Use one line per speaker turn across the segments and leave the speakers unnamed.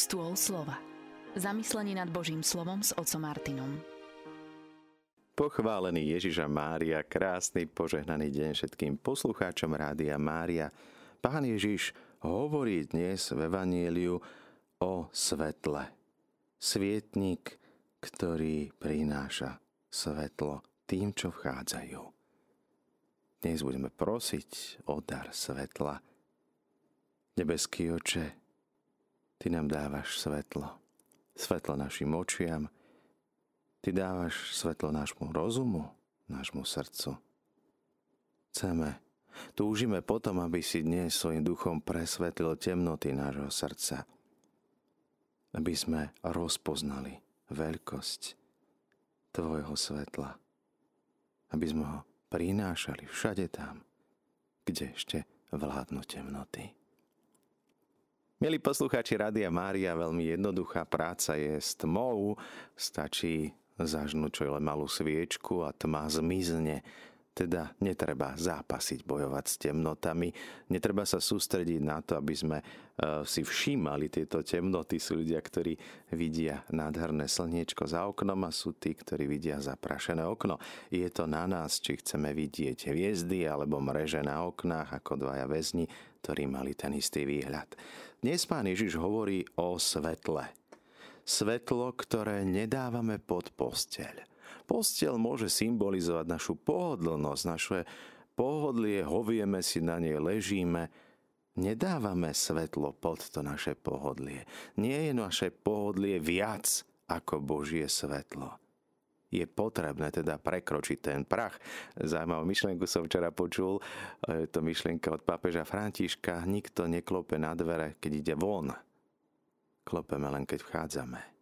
Stôl slova. Zamyslenie nad Božím slovom s otcom Martinom.
Pochválený Ježiša Mária, krásny požehnaný deň všetkým poslucháčom Rádia Mária. Pán Ježiš hovorí dnes v Evanieliu o svetle. Svietnik, ktorý prináša svetlo tým, čo vchádzajú. Dnes budeme prosiť o dar svetla. Nebeský oče, Ty nám dávaš svetlo. Svetlo našim očiam. Ty dávaš svetlo nášmu rozumu, nášmu srdcu. Chceme, túžime potom, aby si dnes svojim duchom presvetlil temnoty nášho srdca. Aby sme rozpoznali veľkosť Tvojho svetla. Aby sme ho prinášali všade tam, kde ešte vládnu temnoty. Milí poslucháči Rádia Mária, veľmi jednoduchá práca je s tmou. Stačí zažnúť čo len malú sviečku a tma zmizne. Teda netreba zápasiť, bojovať s temnotami. Netreba sa sústrediť na to, aby sme e, si všímali tieto temnoty. Sú ľudia, ktorí vidia nádherné slniečko za oknom a sú tí, ktorí vidia zaprašené okno. Je to na nás, či chceme vidieť hviezdy alebo mreže na oknách ako dvaja väzni, ktorí mali ten istý výhľad. Dnes pán Ježiš hovorí o svetle. Svetlo, ktoré nedávame pod posteľ. Posteľ môže symbolizovať našu pohodlnosť, naše pohodlie, hovieme si na nej, ležíme. Nedávame svetlo pod to naše pohodlie. Nie je naše pohodlie viac ako Božie svetlo je potrebné teda prekročiť ten prach. Zaujímavú myšlienku som včera počul, je to myšlienka od pápeža Františka, nikto neklope na dvere, keď ide von. Klopeme len, keď vchádzame.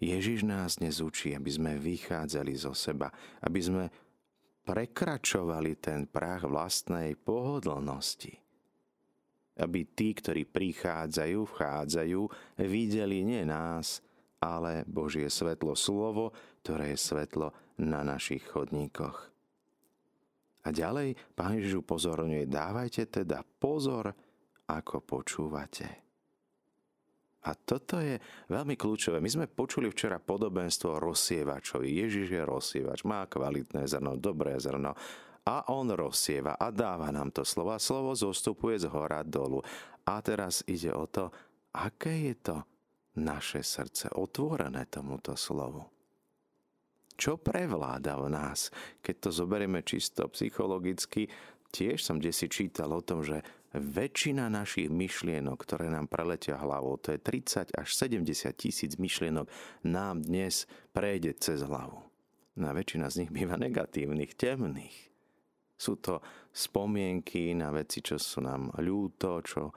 Ježiš nás dnes učí, aby sme vychádzali zo seba, aby sme prekračovali ten prach vlastnej pohodlnosti. Aby tí, ktorí prichádzajú, vchádzajú, videli nie nás, ale Božie svetlo slovo, ktoré je svetlo na našich chodníkoch. A ďalej Pán Ježiš upozorňuje, dávajte teda pozor, ako počúvate. A toto je veľmi kľúčové. My sme počuli včera podobenstvo rozsievačovi. Ježiš je rozsievač, má kvalitné zrno, dobré zrno a on rozsieva a dáva nám to slovo. A slovo zostupuje z hora dolu. A teraz ide o to, aké je to naše srdce otvorené tomuto slovu. Čo prevláda v nás? Keď to zoberieme čisto psychologicky, tiež som si čítal o tom, že väčšina našich myšlienok, ktoré nám preletia hlavou, to je 30 až 70 tisíc myšlienok, nám dnes prejde cez hlavu. Na väčšina z nich býva negatívnych, temných. Sú to spomienky na veci, čo sú nám ľúto, čo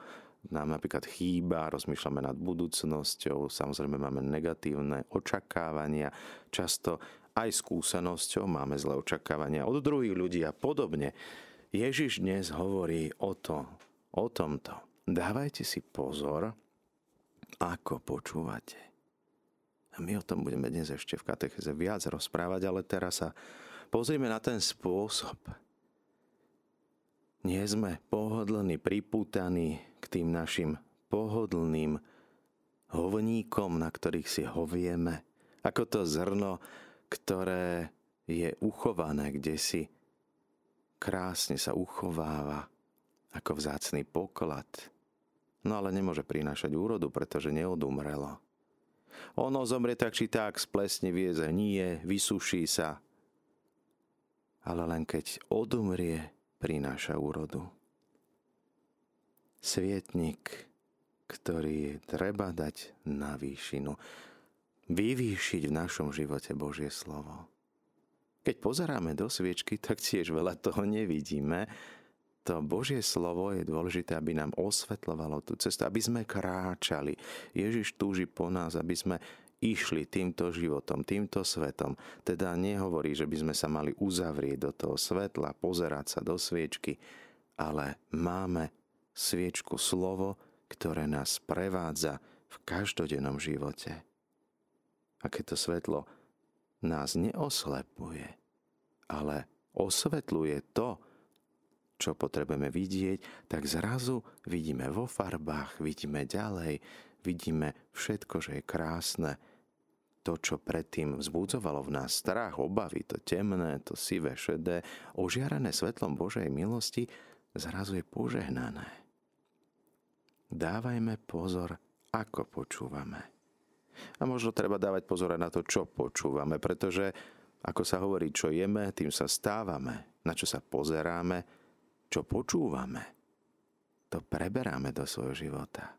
nám napríklad chýba, rozmýšľame nad budúcnosťou, samozrejme máme negatívne očakávania, často aj skúsenosťou máme zlé očakávania od druhých ľudí a podobne. Ježiš dnes hovorí o, to, o tomto. Dávajte si pozor, ako počúvate. A my o tom budeme dnes ešte v katecheze viac rozprávať, ale teraz sa pozrieme na ten spôsob, nie sme pohodlní, pripútaní k tým našim pohodlným hovníkom, na ktorých si hovieme, ako to zrno, ktoré je uchované kde si, krásne sa uchováva ako vzácný poklad, no ale nemôže prinášať úrodu, pretože neodumrelo. Ono zomrie tak či tak, splesnivie, zhnie, vysuší sa, ale len keď odumrie, prináša úrodu. Svietnik, ktorý treba dať na výšinu, vyvýšiť v našom živote Božie slovo. Keď pozeráme do sviečky, tak tiež veľa toho nevidíme. To Božie slovo je dôležité, aby nám osvetľovalo tú cestu, aby sme kráčali. Ježiš túži po nás, aby sme išli týmto životom, týmto svetom. Teda nehovorí, že by sme sa mali uzavrieť do toho svetla, pozerať sa do sviečky, ale máme sviečku slovo, ktoré nás prevádza v každodennom živote. A keď to svetlo nás neoslepuje, ale osvetľuje to, čo potrebujeme vidieť, tak zrazu vidíme vo farbách, vidíme ďalej, vidíme všetko, že je krásne, to, čo predtým vzbudzovalo v nás strach, obavy, to temné, to sivé, šedé, ožiarené svetlom Božej milosti, zrazu je požehnané. Dávajme pozor, ako počúvame. A možno treba dávať pozor na to, čo počúvame, pretože, ako sa hovorí, čo jeme, tým sa stávame, na čo sa pozeráme, čo počúvame, to preberáme do svojho života.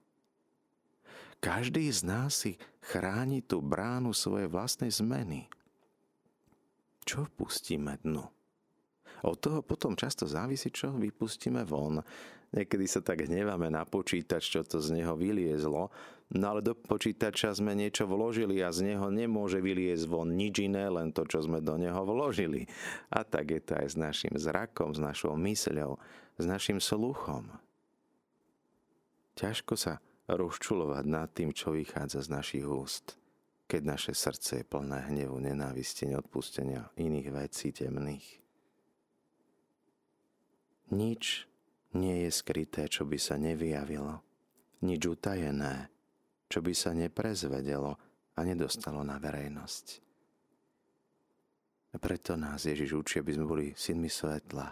Každý z nás si chráni tú bránu svojej vlastnej zmeny. Čo pustíme dnu? Od toho potom často závisí, čo vypustíme von. Niekedy sa tak hneváme na počítač, čo to z neho vyliezlo, no ale do počítača sme niečo vložili a z neho nemôže vyliezť von nič iné, len to, čo sme do neho vložili. A tak je to aj s našim zrakom, s našou mysľou, s našim sluchom. Ťažko sa rozčulovať nad tým, čo vychádza z našich úst, keď naše srdce je plné hnevu, nenávisti, neodpustenia iných vecí temných. Nič nie je skryté, čo by sa nevyjavilo. Nič utajené, čo by sa neprezvedelo a nedostalo na verejnosť. A preto nás Ježiš učí, aby sme boli synmi svetla.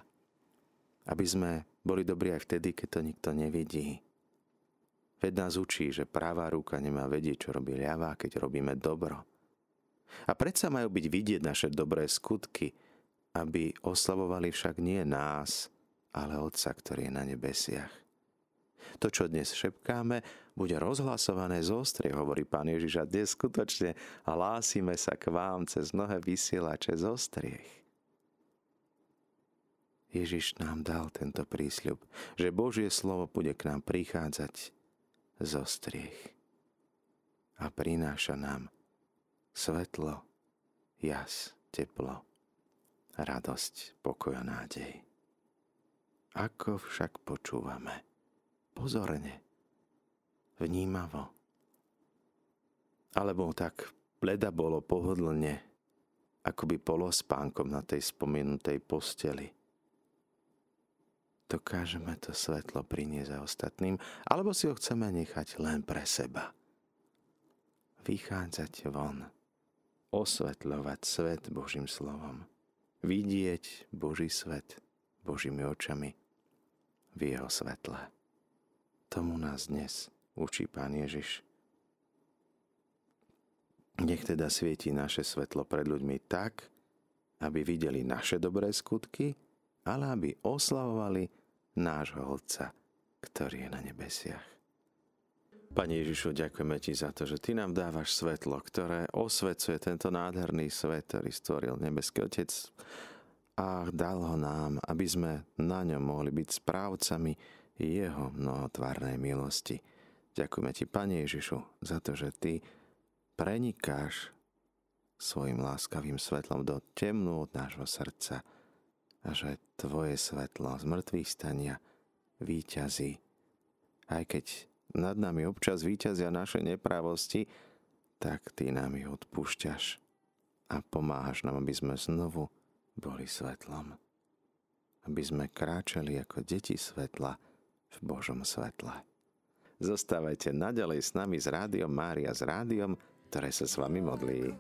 Aby sme boli dobrí aj vtedy, keď to nikto nevidí Veď nás učí, že pravá ruka nemá vedieť, čo robí ľavá, keď robíme dobro. A predsa majú byť vidieť naše dobré skutky, aby oslavovali však nie nás, ale Otca, ktorý je na nebesiach. To, čo dnes šepkáme, bude rozhlasované z ostrie, hovorí pán Ježiš, a dnes skutočne hlásime sa k vám cez mnohé vysielače z ostriech. Ježiš nám dal tento prísľub, že Božie slovo bude k nám prichádzať zo striech a prináša nám svetlo, jas, teplo, radosť, pokoj a nádej. Ako však počúvame? Pozorne, vnímavo. Alebo tak bleda bolo pohodlne, akoby polospánkom na tej spomenutej posteli – dokážeme to svetlo priniesť aj ostatným, alebo si ho chceme nechať len pre seba. Vychádzať von, osvetľovať svet Božím slovom, vidieť Boží svet Božími očami v jeho svetle. Tomu nás dnes učí Pán Ježiš. Nech teda svieti naše svetlo pred ľuďmi tak, aby videli naše dobré skutky, ale aby oslavovali nášho Otca, ktorý je na nebesiach. Pane Ježišu, ďakujeme Ti za to, že Ty nám dávaš svetlo, ktoré osvecuje tento nádherný svet, ktorý stvoril nebeský Otec a dal ho nám, aby sme na ňom mohli byť správcami Jeho mnohotvárnej milosti. Ďakujeme Ti, Pane Ježišu, za to, že Ty prenikáš svojim láskavým svetlom do temnú od nášho srdca – a že Tvoje svetlo z mŕtvych stania výťazí. Aj keď nad nami občas výťazia naše nepravosti, tak Ty nám ich odpúšťaš a pomáhaš nám, aby sme znovu boli svetlom. Aby sme kráčali ako deti svetla v Božom svetle. Zostávajte naďalej s nami s Rádiom Mária, s rádiom, ktoré sa s vami modlí.